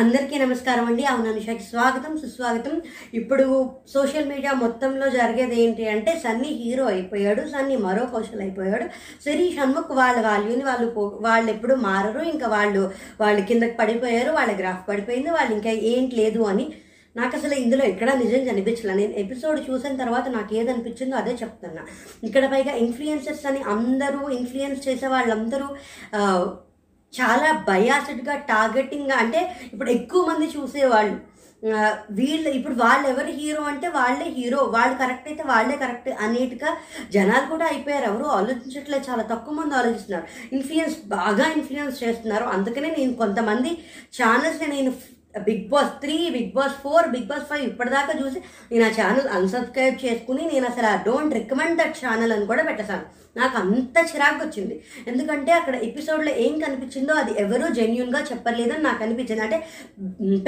అందరికీ నమస్కారం అండి. అవును అనుషకి స్వాగతం సుస్వాగతం. ఇప్పుడు సోషల్ మీడియా మొత్తంలో జరిగేది ఏంటి అంటే సన్నీ హీరో అయిపోయాడు సన్నీ మరో కౌశల్ అయిపోయాడు. సరే షణ్ముఖ్ వాళ్ళ వాల్యూని వాళ్ళు పో- వాళ్ళు ఎప్పుడు మారరు ఇంకా వాళ్ళు వాళ్ళు కిందకి పడిపోయారు వాళ్ళ గ్రాఫ్ పడిపోయింది వాళ్ళు ఇంకా ఏంటి లేదు అని నాకు అసలు ఇందులో ఎక్కడా నిజం కనిపించలే. నేను ఎపిసోడ్ చూసిన తర్వాత నాకు ఏదనిపించిందో అదే చెప్తున్నా. ఇక్కడ పైగా ఇన్ఫ్లుయెన్సర్స్ అని అందరూ ఇన్ఫ్లుయెన్స్ చేసే వాళ్ళందరూ చాలా బయాసిడ్గా టార్గెటింగ్గా అంటే ఇప్పుడు ఎక్కువ మంది చూసేవాళ్ళు. వీళ్ళు ఇప్పుడు వాళ్ళు ఎవరు హీరో అంటే వాళ్ళే హీరో వాళ్ళు కరెక్ట్ అయితే వాళ్ళే కరెక్ట్ అనేట్టుగా జనాలు కూడా అయిపోయారు. ఎవరు ఆలోచించట్లేదు. చాలా తక్కువ మంది ఆలోచిస్తున్నారు. ఇన్ఫ్లుయెన్స్ బాగా ఇన్ఫ్లుయెన్స్ చేస్తున్నారు. అందుకనే నేను కొంతమంది ఛానల్స్ని నేను Bigg Boss three Bigg Boss four Bigg Boss five ఇప్పటిదాకా చూసి నేను ఆ ఛానల్ అన్సబ్స్క్రైబ్ చేసుకుని నేను అసలు ఆ డోంట్ రికమెండ్ దట్ ఛానల్ అని కూడా పెట్టేశాను నాకు అంత చిరాకు వచ్చింది. ఎందుకంటే అక్కడ ఎపిసోడ్లో ఏం కనిపించిందో అది ఎవరూ జెన్యున్గా చెప్పలేదని నాకు అనిపించింది. అంటే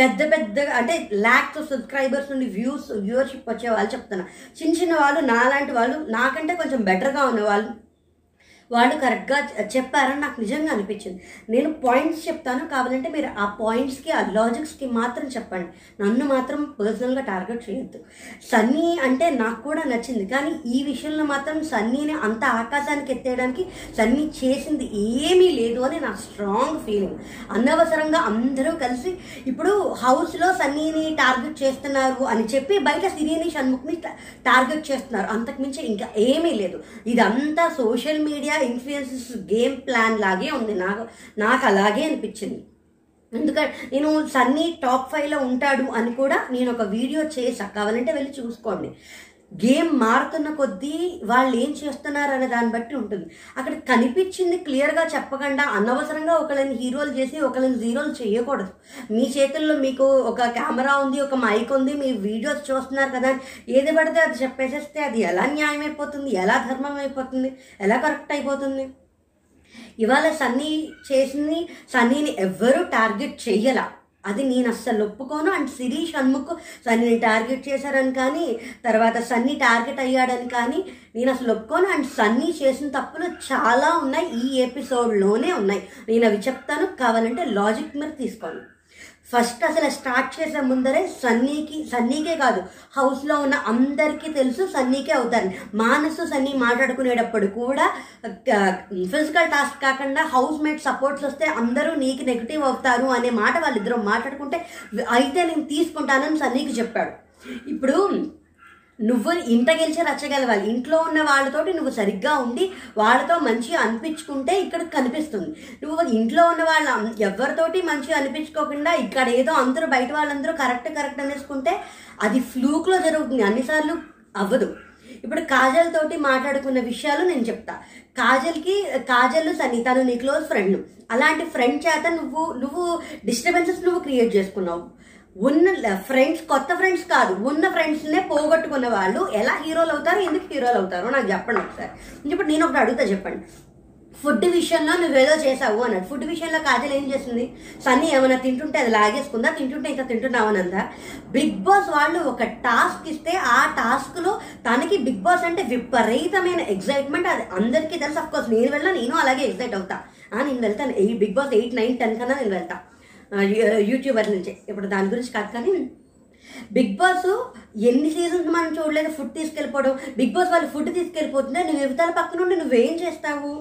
పెద్ద పెద్ద పెద్దగా అంటే ల్యాక్స్ ఆఫ్ సబ్స్క్రైబర్స్ నుండి వ్యూస్ వ్యూవర్షిప్ వచ్చే వాళ్ళు చెప్తున్నా. చిన్న చిన్న వాళ్ళు నాలాంటి వాళ్ళు నాకంటే కొంచెం బెటర్గా ఉన్న వాళ్ళు వాళ్ళు కరెక్ట్గా చెప్పారని నాకు నిజంగా అనిపించింది. నేను పాయింట్స్ చెప్తాను కావాలంటే మీరు ఆ పాయింట్స్కి ఆ లాజిక్స్కి మాత్రం చెప్పండి. నన్ను మాత్రం పర్సనల్గా టార్గెట్ చేయొద్దు. సన్నీ అంటే నాకు కూడా నచ్చింది. కానీ ఈ విషయంలో మాత్రం సన్నీని అంత ఆకాశానికి ఎత్తేయడానికి సన్నీ చేసింది ఏమీ లేదు అని నా స్ట్రాంగ్ ఫీలింగ్ అనవసరంగా అందరూ కలిసి ఇప్పుడు హౌస్లో సన్నీని టార్గెట్ చేస్తున్నారు అని చెప్పి బయట సినీని షణ్ముఖ్ని టార్గెట్ చేస్తున్నారు. అంతకుమించి ఇంకా ఏమీ లేదు. ఇదంతా social media influences game plan లాగే ఉంది. నాకు నాకు అలాగే అనిపించింది. ఎందుకంటే నేను సన్నీ టాప్ ఫైవ్లో ఉంటాడు అని కూడా నేను ఒక వీడియో చేసా. కావాలంటే వెళ్ళి చూసుకోండి. గేమ్ మారుతున్న కొద్దీ వాళ్ళు ఏం చేస్తున్నారు అనే దాన్ని బట్టి ఉంటుంది. అక్కడ కనిపించింది క్లియర్గా చెప్పకుండా అనవసరంగా ఒకళ్ళని హీరోలు చేసి ఒకళ్ళని జీరోలు చేయకూడదు. మీ చేతుల్లో మీకు ఒక కెమెరా ఉంది ఒక మైక్ ఉంది మీ వీడియోస్ చూస్తున్నారు కదా అని ఏది పడితే అది చెప్పేసేస్తే అది ఎలా న్యాయం అయిపోతుంది ఎలా ధర్మం అయిపోతుంది ఎలా కరెక్ట్ అయిపోతుంది? ఇవాళ సన్నీ చేసింది సన్నీని ఎవ్వరూ టార్గెట్ చెయ్యలా. అది నేను అస్సలు ఒప్పుకోను. అండ్ శిరీష్ షణ్ముఖ్ సన్నీని టార్గెట్ చేశారని కానీ తర్వాత సన్నీ టార్గెట్ అయ్యాడని కానీ నేను అసలు ఒప్పుకోను. అండ్ సన్నీ చేసిన తప్పులు చాలా ఉన్నాయి. ఈ ఎపిసోడ్లోనే ఉన్నాయి. నేను అవి చెప్తాను. కావాలంటే లాజిక్ మీద తీసుకోండి. ఫస్ట్ అసలు స్టార్ట్ చేసే ముందరే సన్నీకి సన్నీకే కాదు హౌస్లో ఉన్న అందరికీ తెలుసు సన్నీకే అవుతారు. మానసు సన్నీ మాట్లాడుకునేటప్పుడు కూడా ఫిజికల్ టాస్క్ కాకుండా హౌస్ మేట్ సపోర్ట్స్ వస్తే అందరూ నీకు నెగిటివ్ అవుతారు అనే మాట వాళ్ళిద్దరూ మాట్లాడుకుంటే అయితే నేను తీసుకుంటానని సన్నీకి చెప్పాడు. ఇప్పుడు నువ్వు ఇంట గెలిచి రచ్చగలవాలి ఇంట్లో ఉన్న వాళ్ళతోటి నువ్వు సరిగ్గా ఉండి వాళ్ళతో మంచిగా అనిపించుకుంటే ఇక్కడ కనిపిస్తుంది. నువ్వు ఇంట్లో ఉన్న వాళ్ళ ఎవరితోటి మంచిగా అనిపించుకోకుండా ఇక్కడ ఏదో అందరూ బయట వాళ్ళందరూ కరెక్ట్ కరెక్ట్ అనేసుకుంటే అది ఫ్లూక్లో జరుగుతుంది. అన్నిసార్లు అవ్వదు. ఇప్పుడు కాజల్ తోటి మాట్లాడుకున్న విషయాలు నేను చెప్తా. కాజల్కి కాజల్ సన్ని తను నీ క్లోజ్ ఫ్రెండ్. అలాంటి ఫ్రెండ్ చేత నువ్వు నువ్వు డిస్టర్బెన్సెస్ నువ్వు క్రియేట్ చేసుకున్నావు. ఉన్న ఫ్రెండ్స్ కొత్త ఫ్రెండ్స్ కాదు. ఉన్న ఫ్రెండ్స్నే పోగొట్టుకున్న వాళ్ళు ఎలా హీరోలు అవుతారు? ఎందుకు హీరోలు అవుతారో నాకు చెప్పండి ఒకసారి. ఇప్పుడు నేను ఒకటి అడుగుతా చెప్పండి. ఫుడ్ విషయంలో నువ్వేదో చేసావు అన్నాడు. ఫుడ్ విషయంలో కాజల్ ఏం చేసింది? సన్నీ ఏమైనా తింటుంటే అది లాగేసుకుందా? తింటుంటే ఇంకా తింటున్నావు అనందా బిగ్ బాస్ వాళ్ళు ఒక టాస్క్ ఇస్తే ఆ టాస్క్లో తనకి బిగ్ బాస్ అంటే విపరీతమైన ఎగ్జైట్మెంట్ అది అందరికీ తెలుసు. అఫ్కోర్స్ నేను వెళ్ళినా నేను అలాగే ఎగ్జైట్ అవుతా. నేను వెళ్తాను. Eight Bigg Boss eight nine ten కన్నా నేను వెళ్తా. యూట్యూబర్ నుంచి. ఇప్పుడు దాని గురించి కాదు కానీ బిగ్ బాస్ ఎన్ని సీజన్స్ మనం చూడలేదు ఫుడ్ తీసుకెళ్ళిపోవడం. బిగ్ బాస్ వాళ్ళు ఫుడ్ తీసుకెళ్ళిపోతుంటే నువ్వు యువతల పక్కన నుండి నువ్వేం చేస్తావు?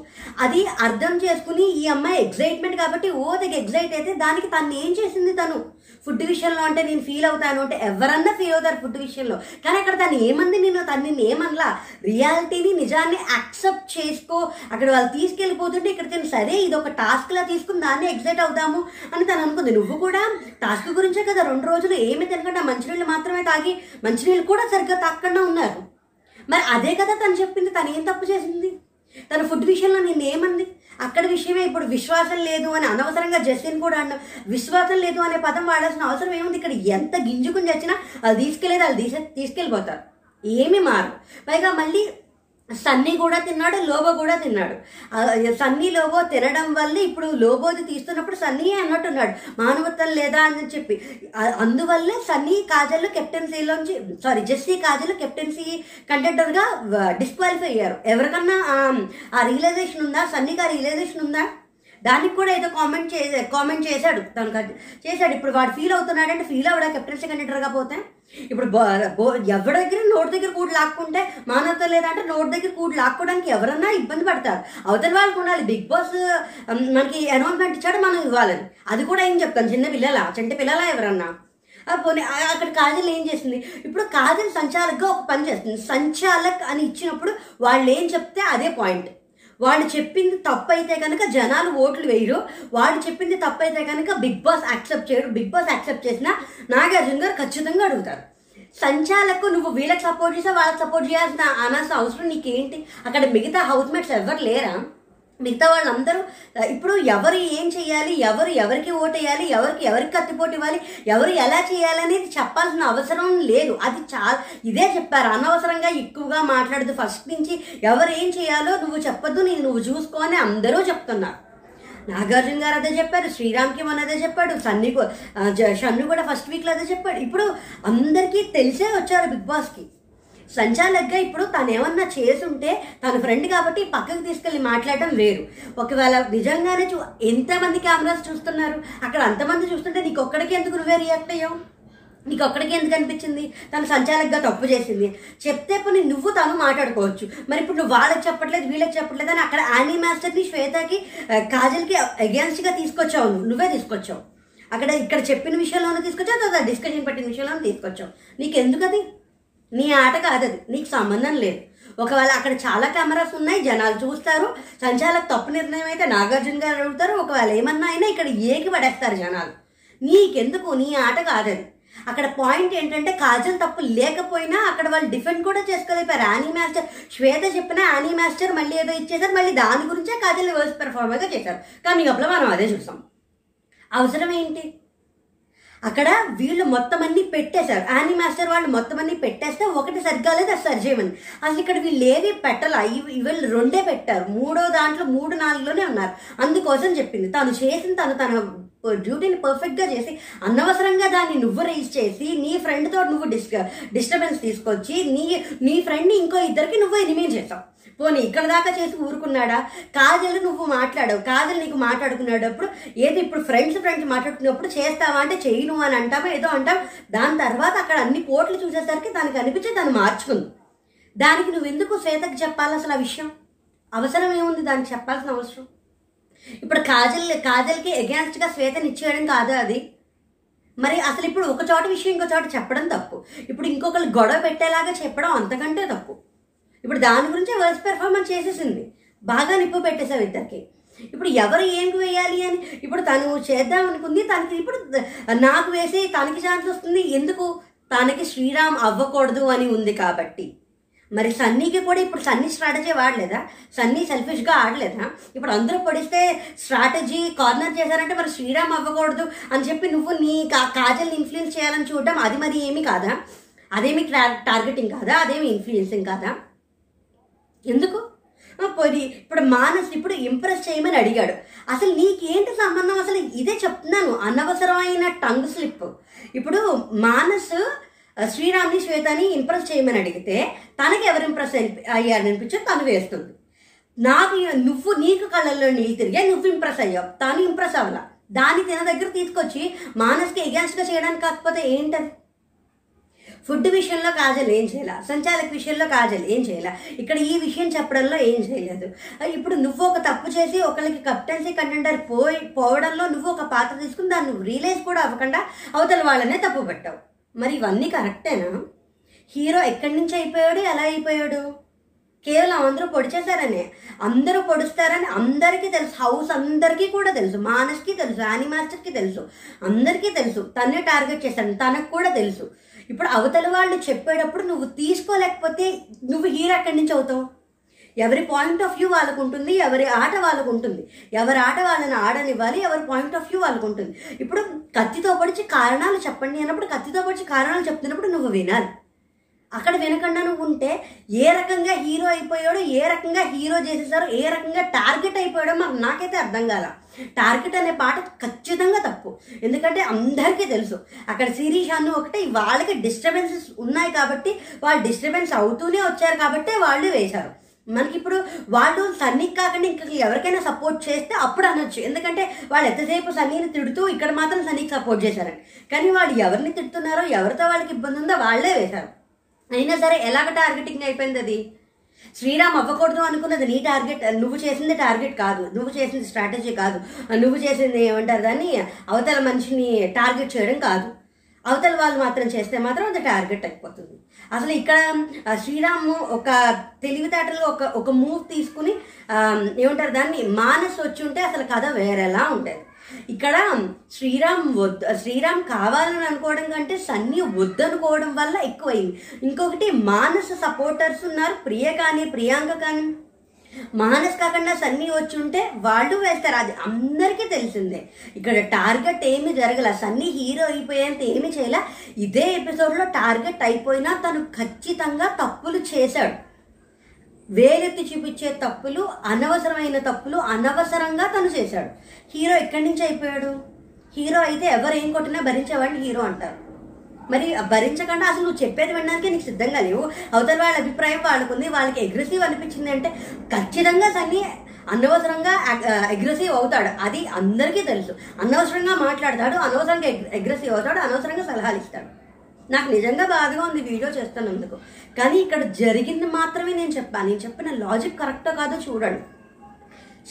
అది అర్థం చేసుకుని ఈ అమ్మాయి ఎగ్జైట్మెంట్ కాబట్టి ఓ దగ్గర ఎగ్జైట్ అయితే దానికి తను ఏం చేసింది తను? ఫుడ్ విషయంలో అంటే నేను ఫీల్ అవుతాను అంటే ఎవరన్నా ఫీల్ అవుతారు ఫుడ్ విషయంలో. కానీ అక్కడ తను ఏమంది నేను తను నిన్ను ఏమనలా? రియాలిటీని నిజాన్ని యాక్సెప్ట్ చేసుకో. అక్కడ వాళ్ళు తీసుకెళ్ళిపోతుంటే ఇక్కడ తను సరే ఇది ఒక టాస్క్లా తీసుకుని దాన్ని ఎగ్జైట్ అవుదాము అని తను అనుకుంది. నువ్వు కూడా టాస్క్ గురించే కదా రెండు రోజులు ఏమి తినకుండా మంచినీళ్ళు మాత్రమే తాగి మంచినీళ్ళు కూడా సరిగ్గా తాకుండా ఉన్నారు. మరి అదే కదా తను చెప్పింది. తను ఏం తప్పు చేసింది? తన ఫుడ్ విషయంలో నేను ఏమంది? అక్కడ విషయమే ఇప్పుడు విశ్వాసం లేదు అని అనవసరంగా జస్టిన్ కూడా అన్న విశ్వాసం లేదు అనే పదం వాడాల్సిన అవసరం ఏముంది? ఇక్కడ ఎంత గింజుకుని చచ్చినా అది తీసుకెళ్ళేది వాళ్ళు తీసే తీసుకెళ్ళిపోతారు. ఏమి మారు పైగా మళ్ళీ సన్నీ కూడా తిన్నాడు లోబో కూడా తిన్నాడు. సన్నీ లోబో తినడం వల్ల ఇప్పుడు లోబోది తీస్తున్నప్పుడు సన్నీ అన్నట్టున్నాడు. మానవత్వం లేదా అని చెప్పి. అందువల్లే సన్నీ కాజల్ కెప్టెన్సీలోంచి సారీ జెస్సీ కాజల్ కెప్టెన్సీ కంటెంటర్గా డిస్క్వాలిఫై అయ్యారు. ఎవరికన్నా ఆ- ఆ రియలైజేషన్ ఉందా? సన్నీకి ఆ రియలైజేషన్ ఉందా? దానికి కూడా ఏదో కామెంట్ చేసే కామెంట్ చేశాడు. తను చేశాడు. ఇప్పుడు వాడు ఫీల్ అవుతున్నాడంటే ఫీల్ అవ్వడా? కెప్టెన్సీ కండక్టర్గా పోతే? ఇప్పుడు ఎవరి దగ్గర నోటి దగ్గర కూడా లాక్కుంటే మానవత లేదంటే నోటి దగ్గర కూడా లాక్కోవడానికి ఎవరన్నా ఇబ్బంది పడతారు. అవతల వాళ్ళకు ఉండాలి. బిగ్ బాస్ మనకి అనౌన్స్మెంట్ ఇచ్చాడు మనం ఇవ్వాలని. అది కూడా ఏం చెప్తాను చిన్న పిల్లల? చంటి పిల్లల ఎవరన్నా? పోనీ అక్కడ కాజల్ ఏం చేసింది? ఇప్పుడు కాజల్ సంచాలక్గా ఒక పని చేస్తుంది. సంచాలక్ అని ఇచ్చినప్పుడు వాళ్ళు ఏం చెప్తే అదే పాయింట్ వాళ్ళు చెప్పింది తప్పు అయితే కనుక జనాలు ఓట్లు వేయరు. వాళ్ళు చెప్పింది తప్పు అయితే కనుక బిగ్ బాస్ యాక్సెప్ట్ చేయరు. బిగ్ బాస్ యాక్సెప్ట్ చేసినా నాగార్జున గారు ఖచ్చితంగా అడుగుతారు. సంచాలకు నువ్వు వీళ్ళకి సపోర్ట్ చేసా వాళ్ళకి సపోర్ట్ చేయాల్సిన అనాల్సిన అవసరం నీకేంటి? అక్కడ మిగతా హౌస్ మేట్స్ ఎవరు లేరా? మిగతా వాళ్ళందరూ ఇప్పుడు ఎవరు ఏం చేయాలి ఎవరు ఎవరికి ఓటేయాలి ఎవరికి ఎవరికి కత్తిపోటు ఇవ్వాలి ఎవరు ఎలా చేయాలనేది చెప్పాల్సిన అవసరం లేదు. అది చాలా ఇదే చెప్పారు. అనవసరంగా ఎక్కువగా మాట్లాడదు. ఫస్ట్ నుంచి ఎవరు ఏం చేయాలో నువ్వు చెప్పొద్దు నేను నువ్వు చూసుకో అని అందరూ చెప్తున్నారు. నాగార్జున గారు అదే చెప్పారు శ్రీరామ్కి మన అదే చెప్పాడు సన్ని షన్ను కూడా ఫస్ట్ వీక్లో అదే చెప్పాడు. ఇప్పుడు అందరికీ తెలిసే వచ్చారు బిగ్ బాస్కి. సంచాలక్గా ఇప్పుడు తను ఏమన్నా చేసుంటే తన ఫ్రెండ్ కాబట్టి పక్కకు తీసుకెళ్ళి మాట్లాడటం వేరు. ఒకవేళ నిజంగానే చూ ఎంతమంది కెమెరాస్ చూస్తున్నారు? అక్కడ అంతమంది చూస్తుంటే నీకు ఒక్కడికి ఎందుకు నువ్వే రియాక్ట్ అయ్యావు? నీకు ఒక్కడికి ఎందుకు అనిపించింది? తను సంచాలకగా తప్పు చేసింది. చెప్తే పోనీ నువ్వు తను మాట్లాడుకోవచ్చు. మరి ఇప్పుడు నువ్వు వాళ్ళకి చెప్పట్లేదు వీళ్ళకి చెప్పట్లేదు అని అక్కడ యానీ మాస్టర్ని శ్వేతకి కాజల్కి అగేన్స్ట్గా తీసుకొచ్చావు నువ్వు. నువ్వే తీసుకొచ్చావు. అక్కడ ఇక్కడ చెప్పిన విషయంలోనే తీసుకొచ్చావు తర్వాత డిస్కషన్ పెట్టిన విషయంలోనే తీసుకొచ్చావు. నీకు ఎందుకు అది నీ ఆట కాదు అది నీకు సంబంధం లేదు. ఒకవేళ అక్కడ చాలా కెమెరాస్ ఉన్నాయి జనాలు చూస్తారు సంచాలక తప్పు నిర్ణయం అయితే నాగార్జున గారు అడుగుతారు ఒకవేళ ఏమన్నా అయినా ఇక్కడ ఏకి పడేస్తారు జనాలు. నీకెందుకు నీ ఆట కాదది. అక్కడ పాయింట్ ఏంటంటే కాజల్ తప్పు లేకపోయినా అక్కడ వాళ్ళు డిఫెండ్ కూడా చేసుకోలేపారు యానీ మాస్టర్ శ్వేత చెప్పిన యానీ మాస్టర్ మళ్ళీ ఏదో ఇచ్చేసారు మళ్ళీ దాని గురించే కాజల్ వర్స్ పెర్ఫార్మర్గా చేశారు. కానీ అప్పుడు మనం అదే చూసాం. అవసరం ఏంటి? అక్కడ వీళ్ళు మొత్తం అన్ని పెట్టేశారు. యానీ మాస్టర్ వాళ్ళు మొత్తం అన్ని పెట్టేస్తే ఒకటి సరిగ్గా లేదు అది సరి చేయమని. అసలు ఇక్కడ వీళ్ళు ఏవి పెట్టాల? వీళ్ళు రెండే పెట్టారు. మూడో దాంట్లో మూడు నాలుగులోనే ఉన్నారు. అందుకోసం చెప్పింది. తను చేసిన తను తన డ్యూటీని పర్ఫెక్ట్గా చేసి అనవసరంగా దాన్ని నువ్వు రేజ్ చేసి నీ ఫ్రెండ్తో నువ్వు డిస్ డిస్టర్బెన్స్ తీసుకొచ్చి నీ నీ ఫ్రెండ్ని ఇంకో ఇద్దరికి నువ్వు ఎనిమేట్ చేసావు. పోనీ ఇక్కడ దాకా చేసి ఊరుకున్నాడా? కాజల్ నువ్వు మాట్లాడావు. కాజల్ నీకు మాట్లాడుకునేటప్పుడు ఏది ఇప్పుడు ఫ్రెండ్స్ ఫ్రెండ్స్ మాట్లాడుకున్నప్పుడు చేస్తావా అంటే చేయను అని అంటామో ఏదో అంటాం. దాని తర్వాత అక్కడ అన్ని పోట్లు చూసేసరికి దానికి అనిపించి దాన్ని మార్చుకుంది. దానికి నువ్వు ఎందుకు శ్వేతకు చెప్పాలి అసలు ఆ విషయం? అవసరం ఏముంది దానికి చెప్పాల్సిన అవసరం? ఇప్పుడు కాజల్ కాజల్కి అగేన్స్ట్గా శ్వేతని ఇచ్చేయడం కాదు అది. మరి అసలు ఇప్పుడు ఒక చోట విషయం ఇంకో చోట చెప్పడం తప్పు. ఇప్పుడు ఇంకొకరు గొడవ పెట్టేలాగా చెప్పడం అంతకంటే తప్పు. ఇప్పుడు దాని గురించి వర్స్ పెర్ఫార్మెన్స్ చేసేసింది. బాగా నిప్పు పెట్టేశావు ఇద్దరికి. ఇప్పుడు ఎవరు ఏం వేయాలి అని? ఇప్పుడు తను చేద్దాం అనుకుంది తనకి ఇప్పుడు నాకు వేసి తనకి ఛాన్స్ వస్తుంది. ఎందుకు? తనకి శ్రీరామ్ అవ్వకూడదు అని ఉంది కాబట్టి. మరి సన్నీకి కూడా ఇప్పుడు సన్నీ స్ట్రాటజీ వాడలేదా? సన్నీ సెల్ఫిష్గా ఆడలేదా? ఇప్పుడు అందరూ పొడిస్తే స్ట్రాటజీ కార్నర్ చేశారంటే మరి శ్రీరామ్ అవ్వకూడదు అని చెప్పి నువ్వు నీ కా కాజల్ని ఇన్ఫ్లుయెన్స్ చేయాలని చూడడం అది మరి ఏమి కాదా? అదేమి టార్గెటింగ్ కాదా? అదేమి ఇన్ఫ్లుయెన్సింగ్ కాదా? ఎందుకు? పోయి ఇప్పుడు మానస్ ఇప్పుడు ఇంప్రెస్ చేయమని అడిగాడు. అసలు నీకేంటి సంబంధం? అసలు ఇదే చెప్తున్నాను. అనవసరమైన టంగ్ స్లిప్ ఇప్పుడు మానస్ శ్రీరామ్ని శ్వేతని ఇంప్రెస్ చేయమని అడిగితే తనకి ఎవరు ఇంప్రెస్ అయ్యారనిపించో తను వేస్తుంది. నాకు నువ్వు నీకు కళ్ళల్లో నీళ్ళు తిరిగా నువ్వు ఇంప్రెస్ అయ్యావు. తను ఇంప్రెస్ అవ్వాల దాన్ని తిన దగ్గర తీసుకొచ్చి మానస్కి ఎగెన్స్ట్గా చేయడానికి కాకపోతే ఏంటది? ఫుడ్ విషయంలో కాజల్ ఏం చేయాల? సంచాలక విషయంలో కాజల్ ఏం చేయాల? ఇక్కడ ఈ విషయం చెప్పడంలో ఏం చేయలేదు. ఇప్పుడు నువ్వు ఒక తప్పు చేసి ఒకరికి కెప్టెన్సీ కంటెండర్ పోయి పోవడంలో నువ్వు ఒక పాత్ర తీసుకుని దాన్ని రియలైజ్ కూడా అవ్వకుండా అవతల వాళ్ళనే తప్పు పెట్టావు. మరి ఇవన్నీ కరెక్టేనా? హీరో ఎక్కడి నుంచి అయిపోయాడు? ఎలా అయిపోయాడు? కేవలం అందరూ పొడిచేశారనే అందరూ పొడుస్తారని అందరికీ తెలుసు. హౌస్ అందరికీ కూడా తెలుసు. మానస్కి తెలుసు. యానిమాస్టర్కి తెలుసు. అందరికీ తెలుసు. తన్నే టార్గెట్ చేశాను తనకు కూడా తెలుసు. ఇప్పుడు అవతల వాళ్ళు చెప్పేటప్పుడు నువ్వు తీసుకోలేకపోతే నువ్వు హీరో ఎక్కడి నుంచి అవుతావు? ఎవరి పాయింట్ ఆఫ్ వ్యూ వాళ్ళకు ఉంటుంది ఎవరి ఆట వాళ్ళకు ఉంటుంది. ఎవరి ఆట వాళ్ళని ఆడనివ్వాలి ఎవరి పాయింట్ ఆఫ్ వ్యూ వాళ్ళకు ఉంటుంది. ఇప్పుడు కత్తితో పడిచి కారణాలు చెప్పండి అన్నప్పుడు కత్తితో పడిచి కారణాలు చెప్తున్నప్పుడు నువ్వు వినాలి. అక్కడ వెనకండా నువ్వు ఉంటే ఏ రకంగా హీరో అయిపోయాడో ఏ రకంగా హీరో చేసేసారో ఏ రకంగా టార్గెట్ అయిపోయాడో మాకు నాకైతే అర్థం కాల. టార్గెట్ అనే పాట ఖచ్చితంగా తప్పు. ఎందుకంటే అందరికీ తెలుసు. అక్కడ శిరీష్ అన్ను ఒకటే వాళ్ళకి డిస్టర్బెన్సెస్ ఉన్నాయి కాబట్టి వాళ్ళు డిస్టర్బెన్స్ అవుతూనే వచ్చారు కాబట్టి వాళ్ళు వేశారు. మనకి ఇప్పుడు వాళ్ళు సన్నీకి కాకుండా ఇంకా ఎవరికైనా సపోర్ట్ చేస్తే అప్పుడు అనొచ్చు. ఎందుకంటే వాళ్ళు ఎంతసేపు సన్నీని తిడుతూ ఇక్కడ మాత్రం సన్నీకి సపోర్ట్ చేశారని. కానీ వాళ్ళు ఎవరిని తిడుతున్నారో ఎవరితో వాళ్ళకి ఇబ్బంది ఉందో వాళ్ళే వేశారు. అయినా సరే ఎలాగ టార్గెటింగ్ అయిపోయింది అది? శ్రీరామ్ అవ్వకూడదు అనుకున్నది నీ టార్గెట్ నువ్వు చేసింది టార్గెట్ కాదు నువ్వు చేసింది స్ట్రాటజీ కాదు నువ్వు చేసింది ఏమంటారు దాన్ని? అవతల మనిషిని టార్గెట్ చేయడం కాదు. అవతల వాళ్ళు మాత్రం చేస్తే మాత్రం అది టార్గెట్ అయిపోతుంది. అసలు ఇక్కడ శ్రీరామ్ ఒక తెలివితేటలు ఒక ఒక మూవ్ తీసుకుని ఏమంటారు దాన్ని? మానస్ వచ్చి ఉంటే అసలు కథ వేరేలా ఉండేది. ఇక్కడ శ్రీరామ్ వద్దు శ్రీరామ్ కావాలని అనుకోవడం కంటే సన్నీ వద్దనుకోవడం వల్ల ఎక్కువైంది. ఇంకొకటి మానస సపోర్టర్స్ ఉన్నారు. ప్రియ కానీ ప్రియాంక కానీ. మానస్ కాకుండా సన్నీ వచ్చి ఉంటే వాళ్ళు వేస్తారు అది అందరికీ తెలిసిందే. ఇక్కడ టార్గెట్ ఏమి జరగల. సన్నీ హీరో అయిపోయేంత ఏమి చేయలే. ఇదే ఎపిసోడ్లో టార్గెట్ అయిపోయినా తను ఖచ్చితంగా తప్పులు చేశాడు. వేలెత్తి చూపించే తప్పులు అనవసరమైన తప్పులు అనవసరంగా తను చేశాడు. హీరో ఎక్కడి నుంచి అయిపోయాడు? హీరో అయితే ఎవరు ఏం కొట్టినా భరించేవాడిని హీరో అంటారు. మరి భరించకుండా అసలు నువ్వు చెప్పేది వినడానికి నీకు సిద్ధంగా లేవు. అవతల వాళ్ళ అభిప్రాయం వాళ్ళకుంది వాళ్ళకి అగ్రెసివ్ అనిపించింది అంటే ఖచ్చితంగా సన్నీ అనవసరంగా అగ్రెసివ్ అవుతాడు. అది అందరికీ తెలుసు. అనవసరంగా మాట్లాడతాడు అనవసరంగా అగ్రెసివ్ అవుతాడు అనవసరంగా సలహాలు ఇస్తాడు. నాకు నిజంగా బాధగా ఉంది వీడియో చేస్తున్నందుకు. కానీ ఇక్కడ జరిగింది మాత్రమే నేను చెప్పాను నేను చెప్పిన లాజిక్ కరెక్టో కాదో చూడండి.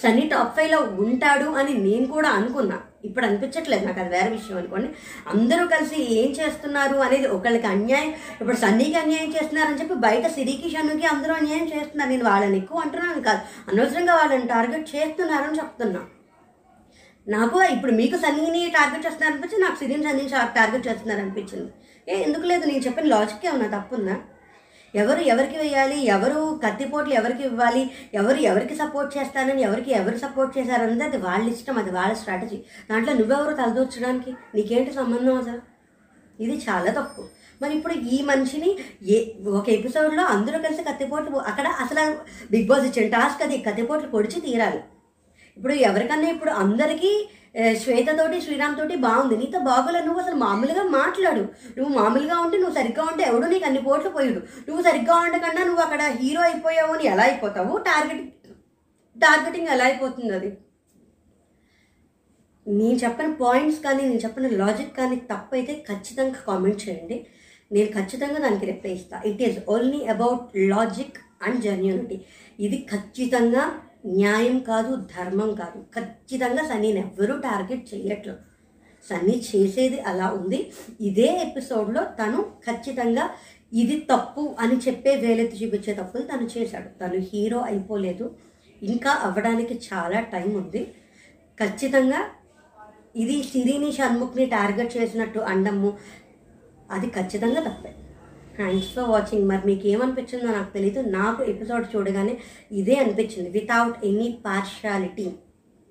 సన్నీ టాప్ ఫైవ్లో ఉంటాడు అని నేను కూడా అనుకున్నా. ఇప్పుడు అనిపించట్లేదు నాకు అది వేరే విషయం అనుకోండి. అందరూ కలిసి ఏం చేస్తున్నారు అనేది ఒకళ్ళకి అన్యాయం ఇప్పుడు సన్నీకి అన్యాయం చేస్తున్నారని చెప్పి బయట సిరికి షన్నుకి అందరూ అన్యాయం చేస్తున్నారు. నేను వాళ్ళని ఎక్కువ అంటున్నాను కాదు. అనవసరంగా వాళ్ళని టార్గెట్ చేస్తున్నారని చెప్తున్నా. నాకు ఇప్పుడు మీకు సన్నీని టార్గెట్ చేస్తున్నారు అనిపించి నాకు సిరిని సన్నీ టార్గెట్ చేస్తున్నారు అనిపించింది ఏ ఎందుకు లేదు? నేను చెప్పిన లాజిక్ ఏమన్నా తప్పుందా? ఎవరు ఎవరికి వేయాలి? ఎవరు కత్తిపోట్లు ఎవరికి ఇవ్వాలి? ఎవరు ఎవరికి సపోర్ట్ చేస్తానని ఎవరికి ఎవరు సపోర్ట్ చేశారన్నది అది వాళ్ళ ఇష్టం అది వాళ్ళ స్ట్రాటజీ దాంట్లో నువ్వెవరు తలదూర్చడానికి? నీకేంటి సంబంధం అసలు? ఇది చాలా తప్పు. మరి ఇప్పుడు ఈ మనిషిని ఏ ఒక ఎపిసోడ్లో అందరూ కలిసి కత్తిపోట్లు అక్కడ అసలు బిగ్ బాస్ ఇచ్చిన టాస్క్ అది కత్తిపోట్లు పొడిచి తీరాలి. ఇప్పుడు ఎవరికన్నా ఇప్పుడు అందరికీ శ్వేతతోటి శ్రీరామ్ తోటి బాగుంది. నీతో బాగోలే నువ్వు అసలు మామూలుగా మాట్లాడు. నువ్వు మామూలుగా ఉంటే నువ్వు సరిగ్గా ఉంటే ఎవడు నీకు అన్ని కోట్లు పోయాడు. నువ్వు సరిగ్గా ఉండకుండా నువ్వు అక్కడ హీరో అయిపోయావు అని ఎలా అయిపోతావు? టార్గెట్ టార్గెటింగ్ ఎలా అయిపోతుంది అది? నేను చెప్పిన పాయింట్స్ కానీ నేను చెప్పిన లాజిక్ కానీ తప్పైతే ఖచ్చితంగా కామెంట్ చేయండి. నేను ఖచ్చితంగా దానికి రిప్లై ఇస్తాను it is only about logic and genuinity ఇది ఖచ్చితంగా న్యాయం కాదు ధర్మం కాదు. ఖచ్చితంగా సన్నీని ఎవ్వరూ టార్గెట్ చేయట్లేదు. సన్నీ చేసేది అలా ఉంది. ఇదే ఎపిసోడ్లో తను ఖచ్చితంగా ఇది తప్పు అని చెప్పే వేలెత్తి చూపించే తప్పులు తను చేశాడు. తను హీరో అయిపోలేదు. ఇంకా అవ్వడానికి చాలా టైం ఉంది. ఖచ్చితంగా ఇది సిరిని షణ్ముఖ్ని టార్గెట్ చేసినట్టు అండము అది ఖచ్చితంగా తప్పే. థ్యాంక్స్ ఫర్ వాచింగ్ మరి మీకు ఏమనిపించిందో నాకు తెలియదు నాకు ఎపిసోడ్ చూడగానే ఇదే అనిపించింది. వితౌట్ ఎనీ పార్షాలిటీ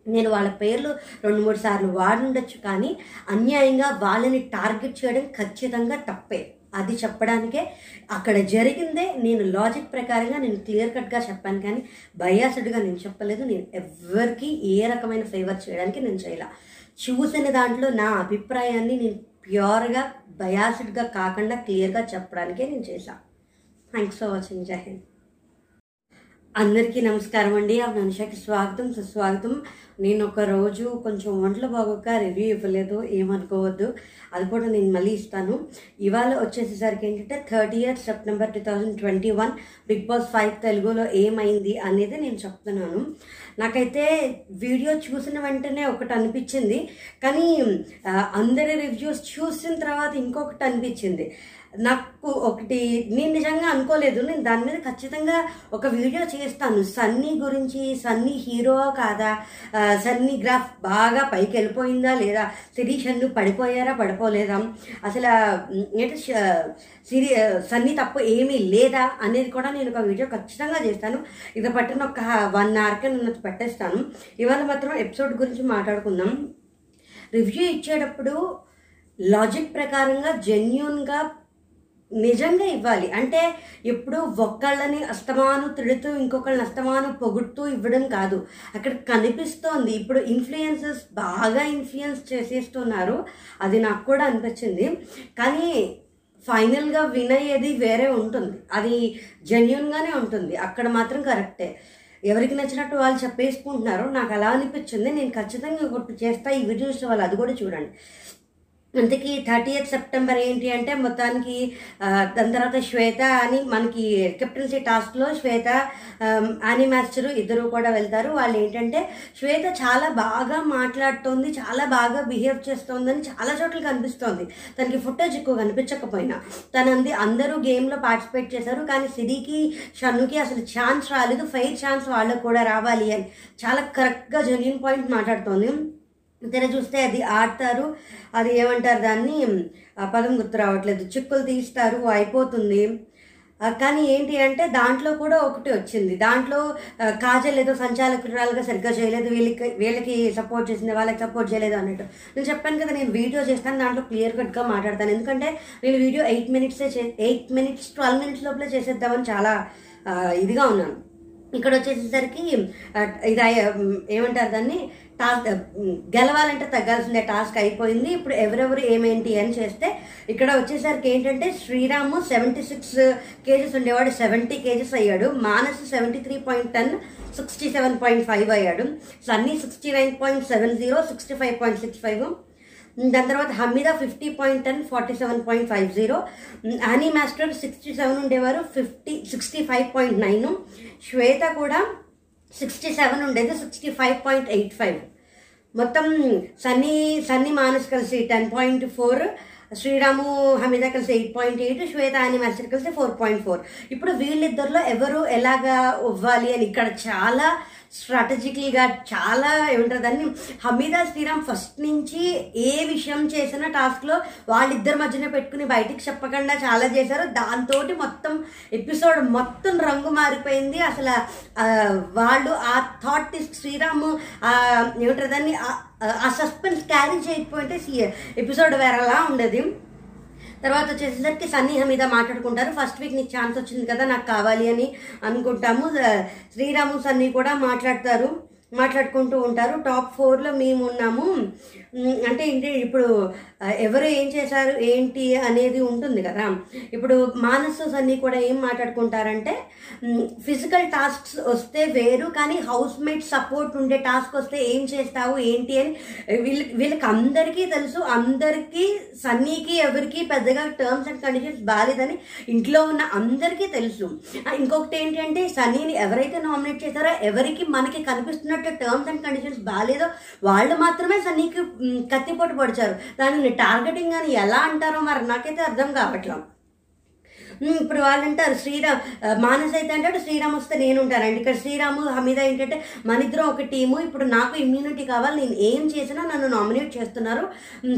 నేను వాళ్ళ పేర్లు రెండు మూడు సార్లు వాడుండొచ్చు కానీ అన్యాయంగా వాళ్ళని టార్గెట్ చేయడం ఖచ్చితంగా తప్పే. అది చెప్పడానికే అక్కడ జరిగిందే నేను లాజిక్ ప్రకారంగా నేను క్లియర్ కట్గా చెప్పాను కానీ బయాసడ్గా నేను చెప్పలేదు. నేను ఎవరికి ఏ రకమైన ఫేవర్ చేయడానికి నేను చేయలే. చూసిన దాంట్లో నా అభిప్రాయాన్ని నేను ప్యూర్గా బయాసిడ్గా కాకుండా క్లియర్గా చెప్పడానికే నేను చేశాను థ్యాంక్స్ ఫర్ వాచింగ్. జై హింద్. అందరికీ నమస్కారం అండి. ఆ మనిషికి స్వాగతం సుస్వాగతం. నేను ఒక రోజు కొంచెం వంటలు బాగోక రివ్యూ ఇవ్వలేదు ఏమనుకోవద్దు. అది కూడా నేను మళ్ళీ ఇస్తాను. ఇవాళ వచ్చేసేసరికి ఏంటంటే thirty year September two thousand twenty one Bigg Boss five తెలుగులో ఏమైంది అనేది నేను చెప్తున్నాను. నాకైతే వీడియో చూసిన వెంటనే ఒకటి అనిపించింది. కానీ అందరి రివ్యూస్ చూసిన తర్వాత ఇంకొకటి అనిపించింది. నాకు ఒకటి నేను నిజంగా అనుకోలేదు. నేను దాని మీద ఖచ్చితంగా ఒక వీడియో చేస్తాను. సన్నీ గురించి సన్నీ హీరో కాదా? సన్నీ గ్రాఫ్ బాగా పైకి వెళ్ళిపోయిందా లేదా? శిరీష్ అన్ను పడిపోయారా పడిపోలేదా? అసలు ఉమ్, ఏంటి సిరి సన్నీ తప్పు ఏమీ లేదా అనేది కూడా నేను ఒక వీడియో ఖచ్చితంగా చేస్తాను. ఇది పట్టిన ఒక వన్ అవర్కి నేను పెట్టేస్తాను. ఇవాళ మాత్రం ఎపిసోడ్ గురించి మాట్లాడుకుందాం. రివ్యూ ఇచ్చేటప్పుడు లాజిక్ ప్రకారంగా జెన్యున్గా నిజంగా ఇవ్వాలి. అంటే ఎప్పుడు ఒక్కళ్ళని అస్తమాను తిడుతూ ఇంకొకళ్ళని అస్తమాను పొగుడుతూ ఇవ్వడం కాదు. అక్కడ కనిపిస్తోంది. ఇప్పుడు ఇన్ఫ్లుయెన్సెస్ బాగా ఇన్ఫ్లుయెన్స్ చేసేస్తున్నారు. అది నాకు కూడా అనిపించింది. కానీ ఫైనల్గా వినయ్యేది వేరే ఉంటుంది. అది జెన్యున్గానే ఉంటుంది. అక్కడ మాత్రం కరెక్టే. ఎవరికి నచ్చినట్టు వాళ్ళు చెప్పేసుకుంటున్నారు నాకు అలా అనిపించింది. నేను ఖచ్చితంగా ఒకటి చేస్తా ఈ వీడియోస్ వాళ్ళు. అది కూడా చూడండి. అందుకే థర్టీ ఎయిత్ సెప్టెంబర్ ఏంటి అంటే మొత్తానికి దాని తర్వాత శ్వేత అని మనకి కెప్టెన్సీ టాస్క్లో శ్వేత అని మాస్టర్ ఇద్దరు కూడా వెళ్తారు. వాళ్ళు ఏంటంటే శ్వేత చాలా బాగా మాట్లాడుతోంది చాలా బాగా బిహేవ్ చేస్తోందని చాలా చోట్ల కనిపిస్తోంది. తనకి ఫుటేజ్ ఎక్కువ కనిపించకపోయినా. తనంది అందరూ గేమ్లో పార్టిసిపేట్ చేశారు. కానీ సిరికి షన్నుకి అసలు ఛాన్స్ రాలేదు. ఫెయిర్ ఛాన్స్ వాళ్ళకు కూడా రావాలి అని. చాలా కరెక్ట్గా జెన్యున్ పాయింట్ మాట్లాడుతోంది. తెర చూస్తే అది ఆడతారు. అది ఏమంటారు దాన్ని? ఆ పదం గుర్తు రావట్లేదు. చిక్కులు తీస్తారు అయిపోతుంది. కానీ ఏంటి అంటే దాంట్లో కూడా ఒకటి వచ్చింది. దాంట్లో కాజల్ ఏదో సంచాలకురాలుగా సరిగ్గా చేయలేదు. వీళ్ళకి వీళ్ళకి సపోర్ట్ చేసింది వాళ్ళకి సపోర్ట్ చేయలేదు అన్నట్టు. నేను చెప్పాను కదా నేను వీడియో చేస్తాను దాంట్లో క్లియర్ కట్గా మాట్లాడతాను. ఎందుకంటే నేను వీడియో ఎయిట్ మినిట్సే చే ఎయిట్ మినిట్స్ ట్వెల్వ్ మినిట్స్ లోపలే చేసేద్దామని చాలా ఇదిగా ఉన్నాను. ఇక్కడ వచ్చేసరికి ఇది ఏమంటారు దాన్ని? టాస్క్ గెలవాలంటే తగ్గాల్సిందే టాస్క్ అయిపోయింది. ఇప్పుడు ఎవరెవరు ఏమేంటి అని చేస్తే ఇక్కడ వచ్చేసరికి ఏంటంటే శ్రీరాము సెవెంటీ సిక్స్ కేజెస్ ఉండేవాడు సెవెంటీ కేజెస్ అయ్యాడు. Manas seventy three point ten sixty seven point five అయ్యాడు. Sunny sixty nine point seven zero sixty five point six five దాని తర్వాత Hamida fifty point ten forty seven point five zero Anee master sixty seven ఉండేవారు fifty sixty five point nine Swetha కూడా sixty seven ఉండేది sixty five point eight five. మొత్తం సన్నీ సన్నీ మానస్ కలిసి ten point four Sreeram Hamida కలిసి eight point eight శ్వేత అని master కలిసి four point four ఇప్పుడు వీళ్ళిద్దరిలో ఎవరు ఎలాగా ఇవ్వాలి అని ఇక్కడ చాలా స్ట్రాటజికల్గా చాలా ఏమంటారు దాన్ని హమీదా శ్రీరామ్ ఫస్ట్ నుంచి ఏ విషయం చేసినా టాస్క్లో వాళ్ళిద్దరి మధ్యన పెట్టుకుని బయటికి చెప్పకుండా చాలా చేశారు. దాంతో మొత్తం ఎపిసోడ్ మొత్తం రంగు మారిపోయింది. అసలు వాళ్ళు ఆ థాట్ శ్రీరామ్ ఏమంటారు దాన్ని ఆ- సస్పెన్స్ క్యారీ చేయకపోతే ఎపిసోడ్ వేరేలా ఉండేది. తర్వాత వచ్చేసరికి సన్నీ హమీద మాట్లాడుకుంటారు. ఫస్ట్ వీక్ నీకు ఛాన్స్ వచ్చింది కదా నాకు కావాలి అని అనుకుంటాము. శ్రీరాము సన్నీ కూడా మాట్లాడతారు. మాట్లాడుకుంటూ ఉంటారు. టాప్ ఫోర్లో మేము ఉన్నాము. అంటే ఏంటి ఇప్పుడు ఎవరు ఏం చేశారు ఏంటి అనేది ఉంటుంది కదా. ఇప్పుడు మానసస్ సన్నీ కూడా ఏం మాట్లాడుకుంటారంటే ఫిజికల్ టాస్క్స్ వస్తే వేరు కానీ హౌస్ మేట్ సపోర్ట్ ఉండే టాస్క్ వస్తే ఏం చేస్తావు ఏంటి అని వీళ్ళ వీళ్ళకి అందరికీ తెలుసు అందరికీ సన్నీకి ఎవరికి పెద్దగా టర్మ్స్ అండ్ కండిషన్స్ బాగాలేదని ఇంట్లో ఉన్న అందరికీ తెలుసు. ఇంకొకటి ఏంటంటే సన్నీని ఎవరైతే నామినేట్ చేశారో ఎవరికి మనకి కనిపిస్తున్నట్టు టర్మ్స్ అండ్ కండిషన్స్ బాగాలేదో వాళ్ళు మాత్రమే సన్నీకి కత్తిపోటు పొడిచారు. దానిని టార్గెటింగ్ అని ఎలా అంటారో మరి నాకైతే అర్థం కావట్లేదు ఇప్పుడు వాళ్ళు అంటారు శ్రీరామ్ మానస్ అయితే అంటాడు శ్రీరామ్ వస్తే నేను ఉంటానండి ఇక్కడ శ్రీరాము హమీద ఏంటంటే మన ఇద్దరం ఒక టీము ఇప్పుడు నాకు ఇమ్యూనిటీ కావాలి నేను ఏం చేసినా నన్ను నామినేట్ చేస్తున్నారు.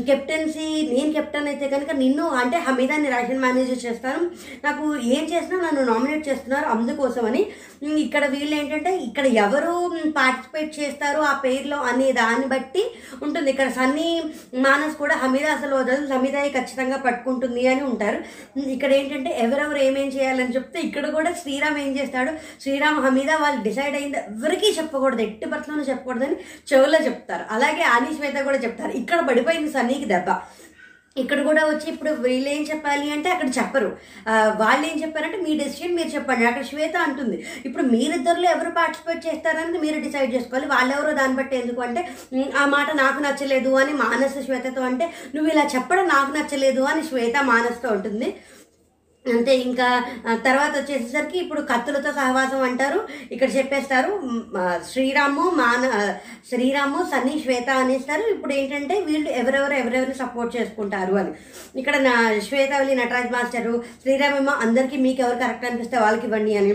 కెప్టెన్సీ నేను కెప్టెన్ అయితే కనుక నిన్ను అంటే హమీదాని రేషన్ మేనేజర్ చేస్తాను. నాకు ఏం చేసినా నన్ను నామినేట్ చేస్తున్నారు అందుకోసమని. ఇక్కడ వీళ్ళు ఏంటంటే ఇక్కడ ఎవరు పార్టిసిపేట్ చేస్తారు ఆ పేరులో అనే దాన్ని బట్టి ఉంటుంది. ఇక్కడ సన్నీ మానస్ కూడా హమీద అసలు వదలదు. హమీదాయి ఖచ్చితంగా పట్టుకుంటుంది అని ఉంటారు. ఇక్కడ ఏంటంటే ఎవరెవరు ఏమేం చేయాలని చెప్తే ఇక్కడ కూడా శ్రీరామ్ ఏం చేస్తాడు? శ్రీరామ్ హమీద వాళ్ళు డిసైడ్ అయింది. ఎవరికీ చెప్పకూడదు. ఎట్టి పట్లనూ చెప్పకూడదని చెవులో చెప్తారు. అలాగే ఆని శ్వేత కూడా చెప్తారు. ఇక్కడ పడిపోయింది సన్నీకి దెబ్బ. ఇక్కడ కూడా వచ్చి ఇప్పుడు వీళ్ళు ఏం చెప్పాలి అంటే అక్కడ చెప్పరు. వాళ్ళు ఏం చెప్పారంటే మీ డెసిషన్ మీరు చెప్పండి. అక్కడ శ్వేత అంటుంది. ఇప్పుడు మీరిద్దరిలో ఎవరు పార్టిసిపేట్ చేస్తారని మీరు డిసైడ్ చేసుకోవాలి. వాళ్ళెవరో దాన్ని బట్టి ఎందుకు అంటే ఆ మాట నాకు నచ్చలేదు అని మానస శ్వేతతో అంటే నువ్వు ఇలా చెప్పడం నాకు నచ్చలేదు అని శ్వేత మానస్తో ఉంటుంది అంతే ఇంకా తర్వాత వచ్చేసరికి ఇప్పుడు కత్తులతో సహవాసం అంటారు. ఇక్కడ చెప్పేస్తారు శ్రీరాము మాన శ్రీరాము సన్నీ శ్వేత అనేస్తారు. ఇప్పుడు ఏంటంటే వీళ్ళు ఎవరెవరు ఎవరెవరు సపోర్ట్ చేసుకుంటారు అని. ఇక్కడ నా శ్వేతవల్లి నటరాజ్ మాస్టరు శ్రీరామేమో అందరికీ మీకు ఎవరు కరెక్ట్ అనిపిస్తే వాళ్ళకి ఇవ్వండి అని.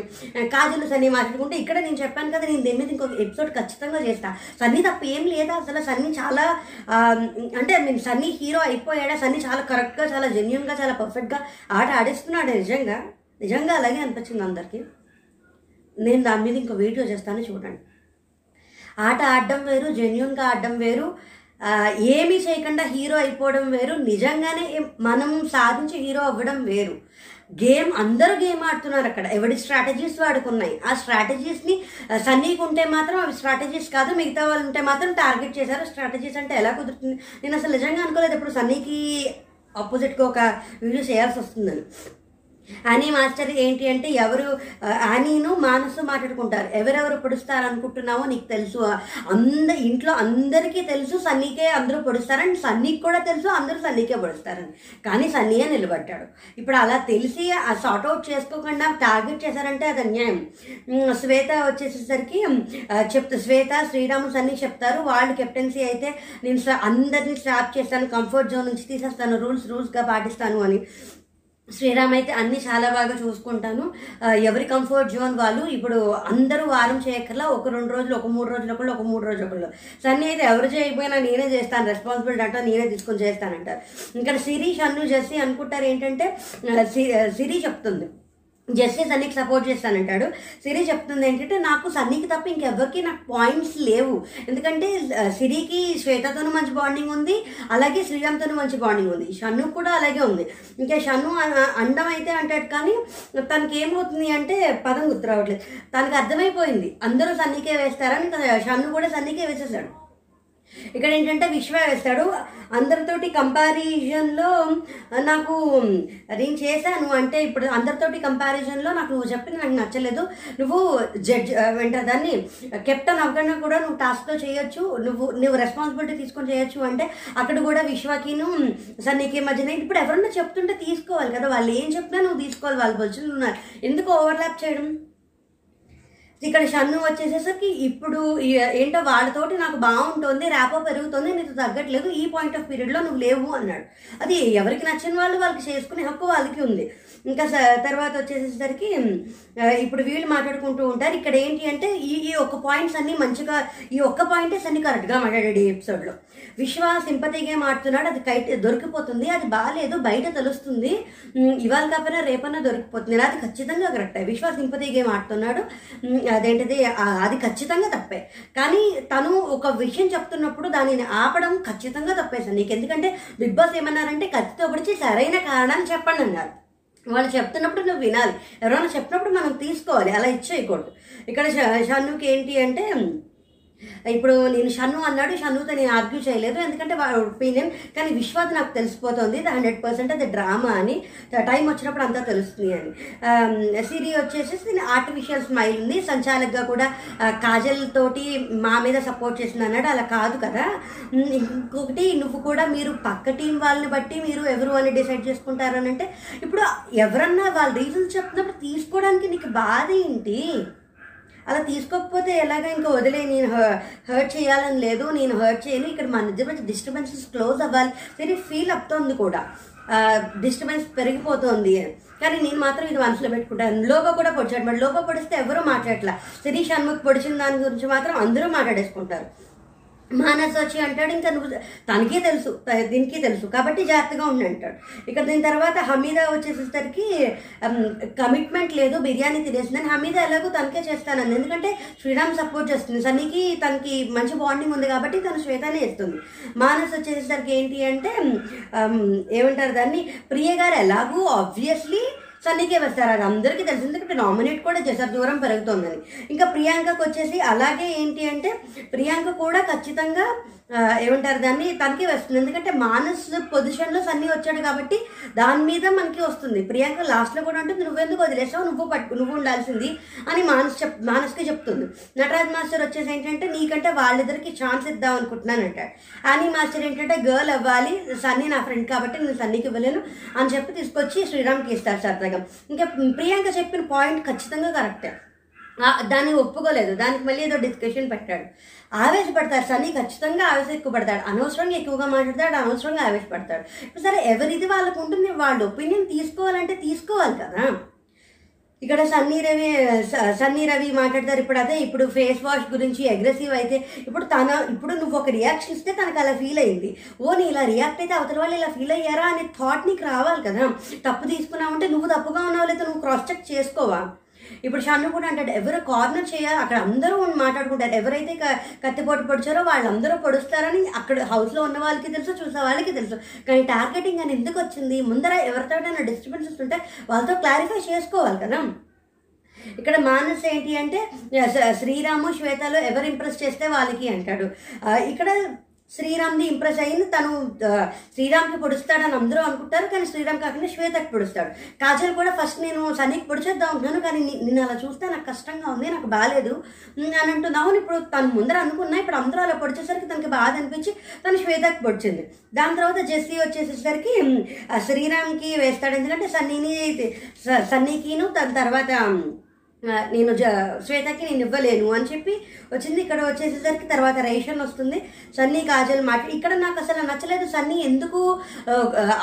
కాజులు సన్నీ మాట్లాడుకుంటే ఇక్కడ నేను చెప్పాను కదా నేను దీని మీద ఇంకొక ఎపిసోడ్ ఖచ్చితంగా చేస్తా. సన్నీ తప్ప ఏం లేదా అసలు సన్నీ చాలా అంటే నేను సన్నీ హీరో అయిపోయాడా? సన్నీ చాలా కరెక్ట్గా చాలా జెన్యున్గా చాలా పర్ఫెక్ట్గా ఆట ఆడిస్తున్నాడు? నిజంగా? నిజంగా అలాగే అనిపించింది అందరికీ. నేను దాని మీద ఇంకో వీడియో చేస్తాను చూడండి. ఆట ఆడడం వేరు జెన్యున్గా ఆడడం వేరు ఏమీ చేయకుండా హీరో అయిపోవడం వేరు నిజంగానే మనం సాధించి హీరో అవ్వడం వేరు. గేమ్ అందరూ గేమ్ ఆడుతున్నారు అక్కడ. ఎవడి స్ట్రాటజీస్ వాడుకున్నాయి? ఆ స్ట్రాటజీస్ని సన్నీకి ఉంటే మాత్రం అవి స్ట్రాటజీస్ కాదు మిగతా వాళ్ళు ఉంటే మాత్రం టార్గెట్ చేశారు. స్ట్రాటజీస్ అంటే ఎలా కుదురుతుంది? నేను అసలు నిజంగా అనుకోలేదు. ఇప్పుడు సన్నీకి ఆపోజిట్గా ఒక వీడియో చేయాల్సి వస్తుందని. అని మాస్టర్ ఏంటి అంటే ఎవరు ఆ, అనీను మానసు మాట్లాడుకుంటారు. ఎవరెవరు పొడుస్తారు అనుకుంటున్నావో నీకు తెలుసు. అంద ఇంట్లో అందరికీ తెలుసు సన్నీకే అందరూ పొడుస్తారని సన్నీకి కూడా తెలుసు అందరూ సన్నీకే పొడుస్తారని. కానీ సన్నీయే నిలబడ్డాడు. ఇప్పుడు అలా తెలిసి ఆ సార్ట్ అవుట్ చేసుకోకుండా టార్గెట్ చేశారంటే అది అన్యాయం. శ్వేత వచ్చేసేసరికి చెప్తా శ్వేత శ్రీరాము సన్నీ చెప్తారు. వాళ్ళు కెప్టెన్సీ అయితే నేను అందరినీ స్టాప్ చేస్తాను కంఫర్ట్ జోన్ నుంచి తీసేస్తాను రూల్స్ రూల్స్గా పాటిస్తాను అని. శ్రీరామ్ అయితే అన్ని చాలా బాగా చూసుకుంటాను. ఎవరి కంఫర్ట్ జోన్ వాళ్ళు ఇప్పుడు అందరూ వారం చేయక్కర్లా ఒక రెండు రోజులు ఒక మూడు రోజులు ఒకళ్ళు ఒక మూడు రోజులు ఒకళ్ళు. సన్నీ అయితే ఎవరు చేయకపోయినా నేనే చేస్తాను రెస్పాన్సిబిలిటీ అంటే నేనే తీసుకొని చేస్తానంటారు. ఇంకా సిరీష్ అన్ను చేసి అనుకుంటారు ఏంటంటే సిరీ సిరి చెప్తుంది. Justice సన్నీకి support చేస్తానంటాడు. సిరి చెప్తుంది ఏంటంటే నాకు సన్నీకి తప్ప ఇంకెవ్వరికి నాకు పాయింట్స్ లేవు. ఎందుకంటే సిరికి శ్వేతతోనూ మంచి బాండింగ్ ఉంది అలాగే శ్రీరామ్తోనూ మంచి బాండింగ్ ఉంది. షన్ను కూడా అలాగే ఉంది. ఇంకా షన్ను అ- అండం అయితే అంటాడు కానీ తనకి ఏమవుతుంది అంటే పదం గుర్తు రావట్లేదు. తనకి అర్థమైపోయింది. అందరూ సన్నీకే వేస్తారని షన్ను కూడా సన్నీకే వేసేసాడు. ఇక్కడ ఏంటంటే విశ్వ వేస్తాడు. అందరితోటి కంపారిజన్లో నాకు నేను చేశాను. అంటే ఇప్పుడు అందరితోటి కంపారిజన్లో నాకు నువ్వు చెప్పింది నాకు నచ్చలేదు. నువ్వు జడ్జ్ వెంట దాన్ని కెప్టెన్ అవ్వకుండా కూడా నువ్వు టాస్క్లో చేయొచ్చు. నువ్వు నువ్వు రెస్పాన్సిబిలిటీ తీసుకొని చేయొచ్చు. అంటే అక్కడ కూడా విశ్వకిను సన్నీకి మధ్యన ఇప్పుడు ఎవరన్నా చెప్తుంటే తీసుకోవాలి కదా. వాళ్ళు ఏం చెప్పినా నువ్వు తీసుకోవాలి. వాళ్ళ బొచ్చులు ఉన్నారు ఎందుకు ఓవర్లాప్ చేయడం? ఇక్కడ షన్ను వచ్చేసేసరికి ఇప్పుడు ఏంటో వాళ్ళతోటి నాకు బాగుంటుంది ర్యాపో పెరుగుతుంది నీకు తగ్గట్లేదు ఈ పాయింట్ ఆఫ్ పీరియడ్లో నువ్వు లేవు అన్నాడు. అది ఎవరికి నచ్చిన వాళ్ళు వాళ్ళకి చేసుకునే హక్కు వాళ్ళకి ఉంది. ఇంకా స- తర్వాత వచ్చేసేసరికి ఇప్పుడు వీళ్ళు మాట్లాడుకుంటూ ఉంటారు. ఇక్కడ ఏంటి అంటే ఈ ఈ ఒక్క పాయింట్స్ అన్నీ మంచిగా ఈ ఒక్క పాయింట్స్ అన్ని కరెక్ట్గా మాట్లాడాడు ఈ ఎపిసోడ్లో విశ్వ సింపతి గేమ్ ఆడుతున్నాడు అది కైట్ దొరికిపోతుంది. అది బాగాలేదు. బయట తెలుస్తుంది. ఇవాళ కాకపోయినా రేపన్నా దొరికిపోతుంది. అది ఖచ్చితంగా కరెక్టే విశ్వ సింపతి గేమ్ ఆడుతున్నాడు అదేంటిది అది ఖచ్చితంగా తప్పే. కానీ తను ఒక విషయం చెప్తున్నప్పుడు దానిని ఆపడం ఖచ్చితంగా తప్పేసాను నీకు ఎందుకంటే బిగ్ బాస్ ఏమన్నారంటే కత్తితో పొడిచి సరైన కారణాన్ని చెప్పండి అన్నారు. వాళ్ళు చెప్తున్నప్పుడు నువ్వు వినాలి. ఎవరైనా చెప్పినప్పుడు మనం తీసుకోవాలి. అలా ఇచ్చేయకూడదు ఇక్కడ షన్నుకి ఏంటి అంటే ఇప్పుడు నేను షన్ను అన్నాడు షన్నుతో నేను ఆర్గ్యూ చేయలేదు. ఎందుకంటే వాడి ఒపీనియన్ కానీ విశ్వాస్ నాకు తెలిసిపోతుంది. ఇది హండ్రెడ్ పర్సెంట్ అది డ్రామా అని. టైం వచ్చినప్పుడు అంతా తెలుస్తుంది అని. సిరి వచ్చేసి ఆర్టిఫిషియల్ స్మైల్ ఉంది. సంచాలక్గా కూడా కాజల్ తోటి మా మీద సపోర్ట్ చేసింది అన్నాడు. అలా కాదు కదా. ఇంకొకటి నువ్వు కూడా మీరు పక్క టీం వాళ్ళని బట్టి మీరు ఎవరు అని డిసైడ్ చేసుకుంటారు అని అంటే ఇప్పుడు ఎవరన్నా వాళ్ళ రీజన్స్ చెప్తున్నప్పుడు తీసుకోవడానికి నీకు బాధ ఏంటి? అలా తీసుకోకపోతే ఎలాగ ఇంకా వదిలే నేను హర్ట్ చేయాలని లేదు నేను హర్ట్ చేయను. ఇక్కడ మన మధ్య డిస్టర్బెన్సెస్ క్లోజ్ అవ్వాలి. సరే ఫీల్ అవుతోంది కూడా. డిస్టర్బెన్స్ పెరిగిపోతుంది. కానీ నేను మాత్రం ఇది మనసులో పెట్టుకుంటాను. లోగో కూడా పొడిచాడు. మరి లోగో పొడిస్తే ఎవరూ మాట్లాడట్లా. శిరీష్ షణ్ముఖ్ పొడిచిన దాని గురించి మాత్రం అందరూ మాట్లాడేసుకుంటారు. మానస్ వచ్చి అంటాడు ఇంకా నువ్వు తనకే తెలుసు దీనికి తెలుసు. కాబట్టి జాగ్రత్తగా ఉండి అంటాడు. ఇక దీని తర్వాత హమీదా వచ్చేసేసరికి కమిట్మెంట్ లేదు బిర్యానీ తినేసిందని హమీదా ఎలాగో తనకే చేస్తానంది ఎందుకంటే శ్రీరామ్ సపోర్ట్ చేస్తుంది. సన్నీకి తనకి మంచి బాండింగ్ ఉంది కాబట్టి తను శ్వేతనే ఇస్తుంది మానస్ వచ్చేసరికి ఏంటి అంటే ఏమంటారు దాన్ని? ప్రియ గారు ఎలాగూ ఆబ్వియస్లీ సన్నీకే వస్తారు. అది అందరికీ తెలిసింది ఎందుకంటే నామినేట్ కూడా చేశారు. దూరం పెరుగుతుందని. ఇంకా ప్రియాంకకు వచ్చేసి అలాగే ఏంటి అంటే ప్రియాంక కూడా ఖచ్చితంగా ఏమంటారు దాన్ని? తనకి వస్తుంది. ఎందుకంటే మానస్ పొజిషన్లో సన్నీ వచ్చాడు కాబట్టి దాని మీద మనకి వస్తుంది. ప్రియాంక లాస్ట్లో కూడా ఉంటుంది నువ్వెందుకు వదిలేసావు? నువ్వు పట్టు నువ్వు ఉండాల్సింది అని మానస్ చెప్ మానస్కి చెప్తుంది. నటరాజ్ మాస్టర్ వచ్చేసి ఏంటంటే నీకంటే వాళ్ళిద్దరికి ఛాన్స్ ఇద్దాం అనుకుంటున్నాను అని మాస్టర్ ఏంటంటే గర్ల్ అవ్వాలి సన్నీ నా ఫ్రెండ్ కాబట్టి నేను సన్నీకి ఇవ్వలేను అని చెప్పి తీసుకొచ్చి శ్రీరామ్కి ఇస్తారు సరదాగా ఇంకా ప్రియాంక చెప్పిన పాయింట్ ఖచ్చితంగా కరెక్టే దాన్ని ఒప్పుకోలేదు. దానికి మళ్ళీ ఏదో డిస్కషన్ పెట్టాడు. ఆవేశపడతాడు. సన్నీ ఖచ్చితంగా ఆవేశం ఎక్కువ పడతాడు అనవసరంగా ఎక్కువగా మాట్లాడతాడు. అనవసరంగా ఆవేశపడతాడు. ఇప్పుడు సరే ఎవరిది వాళ్ళకు ఉంటుంది? వాళ్ళ ఒపీనియన్ తీసుకోవాలంటే తీసుకోవాలి కదా. ఇక్కడ సన్నీ రవి స- సన్నీ రవి మాట్లాడతారు. ఇప్పుడు అదే ఇప్పుడు ఫేస్ వాష్ గురించి అగ్రెసివ్ అయితే ఇప్పుడు తన ఇప్పుడు నువ్వు ఒక రియాక్షన్ ఇస్తే తనకు అలా ఫీల్ అయింది. ఓ నీ ఇలా రియాక్ట్ అయితే అవతల వాళ్ళు ఇలా ఫీల్ అయ్యారా అనే థాట్ నీకు రావాలి కదా. తప్పు తీసుకున్నావంటే నువ్వు తప్పుగా ఉన్నావు లేదా నువ్వు క్రాస్ చెక్ చేసుకోవా? ఇప్పుడు షన్ను కూడా అంటాడు ఎవరు కార్నర్ చేయాలి? అక్కడ అందరూ మాట్లాడుకుంటారు. ఎవరైతే క- కత్తిపోటు పొడిచారో వాళ్ళందరూ పొడుస్తారని అక్కడ హౌస్లో ఉన్న వాళ్ళకి తెలుసు చూసే వాళ్ళకి తెలుసు. కానీ టార్గెటింగ్ అని ఎందుకు వచ్చింది? ముందర ఎవరితోటైనా డిస్టర్బెన్సెస్ ఉంటే వాళ్ళతో క్లారిఫై చేసుకోవాలి కదా. ఇక్కడ మానస్ ఏంటి అంటే శ్రీరాము శ్వేతలో ఎవరు ఇంప్రెస్ చేస్తే వాళ్ళకి అంటాడు. ఇక్కడ శ్రీరామ్ది ఇంప్రెస్ అయింది తను శ్రీరామ్కి పొడుస్తాడని అందరూ అనుకుంటారు. కానీ శ్రీరామ్ కాకుండా శ్వేతకి పొడుస్తాడు. కాజల్ కూడా ఫస్ట్ నేను సన్నీకి పొడిచేద్దాం అనుకున్నాను. కానీ ని- నిన్ను అలా చూస్తే నాకు కష్టంగా ఉంది నాకు బాగాలేదు అని అంటున్నావు. ఇప్పుడు తను ముందర అనుకున్నా. ఇప్పుడు అందరూ అలా పొడిచేసరికి తనకి బాధ అనిపించి తను శ్వేతకి పొడిచింది. దాని తర్వాత జెస్సీ వచ్చేసేసరికి శ్రీరామ్కి వేస్తాడు. ఎందుకంటే సన్నీని స- సన్నీకిను తన తర్వాత నేను జ శ్వేతకి నేను ఇవ్వలేను అని చెప్పి వచ్చింది. ఇక్కడ వచ్చేసేసరికి తర్వాత రేషన్ వస్తుంది. సన్నీ కాజల్ మాట ఇక్కడ నాకు అసలు నచ్చలేదు. సన్నీ ఎందుకు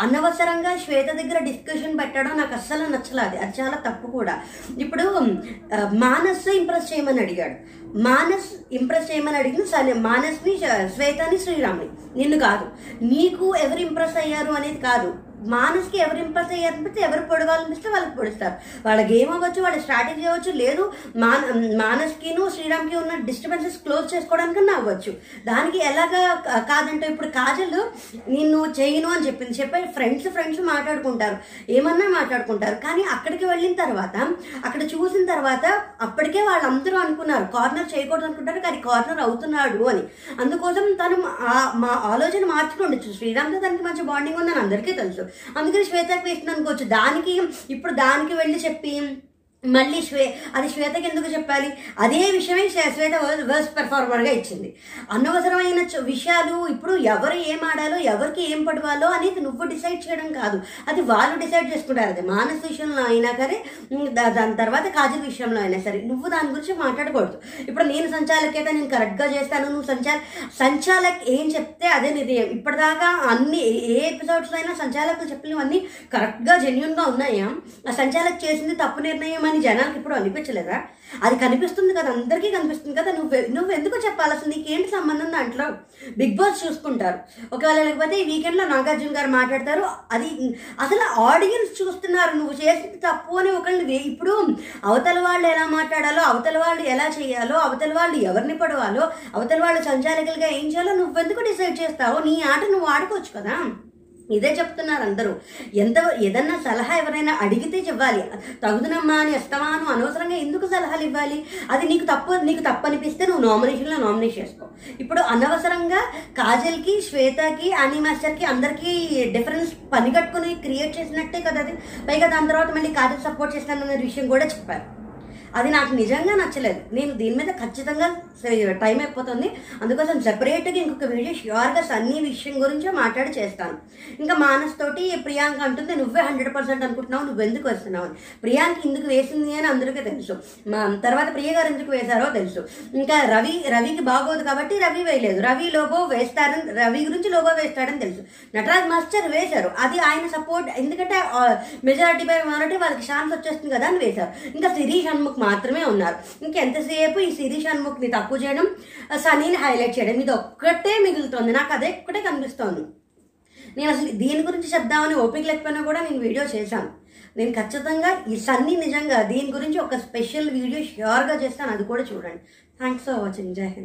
అనవసరంగా శ్వేత దగ్గర డిస్కషన్ పెట్టడం నాకు అస్సలు నచ్చలేదు. అది చాలా తప్పు కూడా. ఇప్పుడు మానస్ ఇంప్రెస్ చేయమని అడిగాడు. మానస్ ఇంప్రెస్ చేయమని అడిగిన సరే మానస్ని శ్వేతని శ్రీరామ్ని. నిన్ను కాదు. నీకు ఎవరు ఇంప్రెస్ అయ్యారు అనేది కాదు. మానస్కి ఎవరు ఇంప్రెస్ అయ్యారనిపిస్తే ఎవరు పొడవాలనిపిస్తే వాళ్ళకి పొడుస్తారు. వాళ్ళ గేమ్ అవ్వచ్చు వాళ్ళ స్ట్రాటజీ అవ్వచ్చు లేదు మాన మానస్కిను శ్రీరామ్కి ఉన్న డిస్టర్బెన్సెస్ క్లోజ్ చేసుకోవడానికన్నా అవ్వచ్చు. దానికి ఎలాగా కాదంటే ఇప్పుడు కాజల్ నిన్ను చేయను అని చెప్పింది. చెప్పి ఫ్రెండ్స్ ఫ్రెండ్స్ మాట్లాడుకుంటారు. ఏమన్నా మాట్లాడుకుంటారు. కానీ అక్కడికి వెళ్ళిన తర్వాత అక్కడ చూసిన తర్వాత అప్పటికే వాళ్ళందరూ అనుకున్నారు కార్నర్ చేయకూడదు అనుకుంటారు కానీ కార్నర్ అవుతున్నాడు అని. అందుకోసం తను మా ఆలోచన మార్చుకుండొచ్చు శ్రీరామ్తో తనకి మంచి బాండింగ్ ఉందని అందరికీ తెలుసు. అందుకని శ్వేతకి వేసిన అనుకోవచ్చు. దానికి ఇప్పుడు దానికి వెళ్ళి చెప్పి మళ్ళీ శ్వే అది శ్వేతకి ఎందుకు చెప్పాలి? అదే విషయమే శ్వేత వర్స్ పెర్ఫార్మర్గా ఇచ్చింది. అనవసరమైన విషయాలు ఇప్పుడు ఎవరు ఏం ఆడాలో ఎవరికి ఏం పడవాలో అనేది నువ్వు డిసైడ్ చేయడం కాదు. అది వాళ్ళు డిసైడ్ చేసుకుంటారు. అది మానస విషయంలో అయినా సరే దాని తర్వాత కాజల్ విషయంలో అయినా సరే. నువ్వు దాని గురించి మాట్లాడకూడదు. ఇప్పుడు నేను సంచాలకైతే నేను కరెక్ట్గా చేస్తాను. నువ్వు సంచాల సంచాలక్ ఏం చెప్తే అదే నిర్ణయం. ఇప్పటిదాకా అన్ని ఏ- ఏ ఎపిసోడ్స్ అయినా సంచాలకులు చెప్పినవన్నీ కరెక్ట్గా జెన్యున్గా ఉన్నాయా? ఆ సంచాలక్ చేసింది తప్పు నిర్ణయం అని జనాలకు ఇప్పుడు అనిపించలేదా? అది కనిపిస్తుంది కదా అందరికీ కనిపిస్తుంది కదా నువ్వు నువ్వు ఎందుకు చెప్పాలి? అసలు నీకేంటి సంబంధం దాంట్లో బిగ్ బాస్ చూసుకుంటారు. ఒకవేళ లేకపోతే ఈ వీకెండ్లో నాగార్జున గారు మాట్లాడతారు. అది అసలు ఆడియన్స్ చూస్తున్నారు. నువ్వు చేసింది తప్పు అని ఒకళ్ళు ఇప్పుడు అవతల వాళ్ళు ఎలా మాట్లాడాలో అవతల వాళ్ళు ఎలా చేయాలో అవతల వాళ్ళు ఎవరిని పడవాలో అవతల వాళ్ళు సంచాలకులుగా ఏం చేయాలో నువ్వెందుకు డిసైడ్ చేస్తావు? నీ ఆట నువ్వు ఆడుకోవచ్చు కదా? ఇదే చెప్తున్నారు అందరూ. ఎంత ఏదన్నా సలహా ఎవరైనా అడిగితే ఇవ్వాలి తగుదనమ్మా అని ఇస్తామాను అనవసరంగా ఎందుకు సలహాలు ఇవ్వాలి? అది నీకు తప్పు నీకు తప్పు అనిపిస్తే నువ్వు నామినేషన్లో నామినేట్ చేసుకో. ఇప్పుడు అనవసరంగా కాజల్కి శ్వేతకి అనీ మాస్టర్కి అందరికీ డిఫరెన్స్ పని కట్టుకుని క్రియేట్ చేసినట్టే కదా అది. పైగా దాని తర్వాత మళ్ళీ కాజల్ సపోర్ట్ చేస్తానన్న విషయం కూడా చెప్పారు. అది నాకు నిజంగా నచ్చలేదు. నేను దీని మీద ఖచ్చితంగా టైం అయిపోతుంది. అందుకోసం సెపరేట్గా ఇంకొక వీడియో ష్యూర్గా సన్నీ విషయం గురించి మాట్లాడి చేస్తాను. ఇంకా మానస్ తోటి ప్రియాంక అంటుంది నువ్వే హండ్రెడ్ పర్సెంట్ అనుకుంటున్నావు నువ్వు ఎందుకు వస్తున్నావు? అని ప్రియాంక ఎందుకు వేసింది అని అందరికీ తెలుసు. మా తర్వాత ప్రియ గారు ఎందుకు వేశారో తెలుసు. ఇంకా రవి రవికి బాగోదు కాబట్టి రవి వేయలేదు. రవి లోబో వేస్తారని రవి గురించి లోబో వేస్తాడని తెలుసు. నటరాజ్ మాస్టర్ వేశారు. అది ఆయన సపోర్ట్ ఎందుకంటే మెజారిటీ బై మైనారిటీ వాళ్ళకి ఛాన్స్ వచ్చేస్తుంది కదా అని వేశారు. ఇంకా సిరీష్ హన్ముఖ్ మాత్రమే ఉన్నారు. ఇంకెంతసేపు ఈ శిరీష్ హన్ముఖ్ని తక్కువ చేయడం సనీని హైలైట్ చేయడం ఇది ఒక్కటే మిగులుతోంది. నాకు అదే ఒక్కటే కనిపిస్తోంది. నేను అసలు దీని గురించి చెప్దామని ఓపిక లేకపోయినా కూడా నేను వీడియో చేశాను. నేను ఖచ్చితంగా ఈ సన్నీ నిజంగా దీని గురించి ఒక స్పెషల్ వీడియో షూర్గా చేస్తాను. అది కూడా చూడండి. థ్యాంక్స్ ఫర్ వాచింగ్ జై హింద్.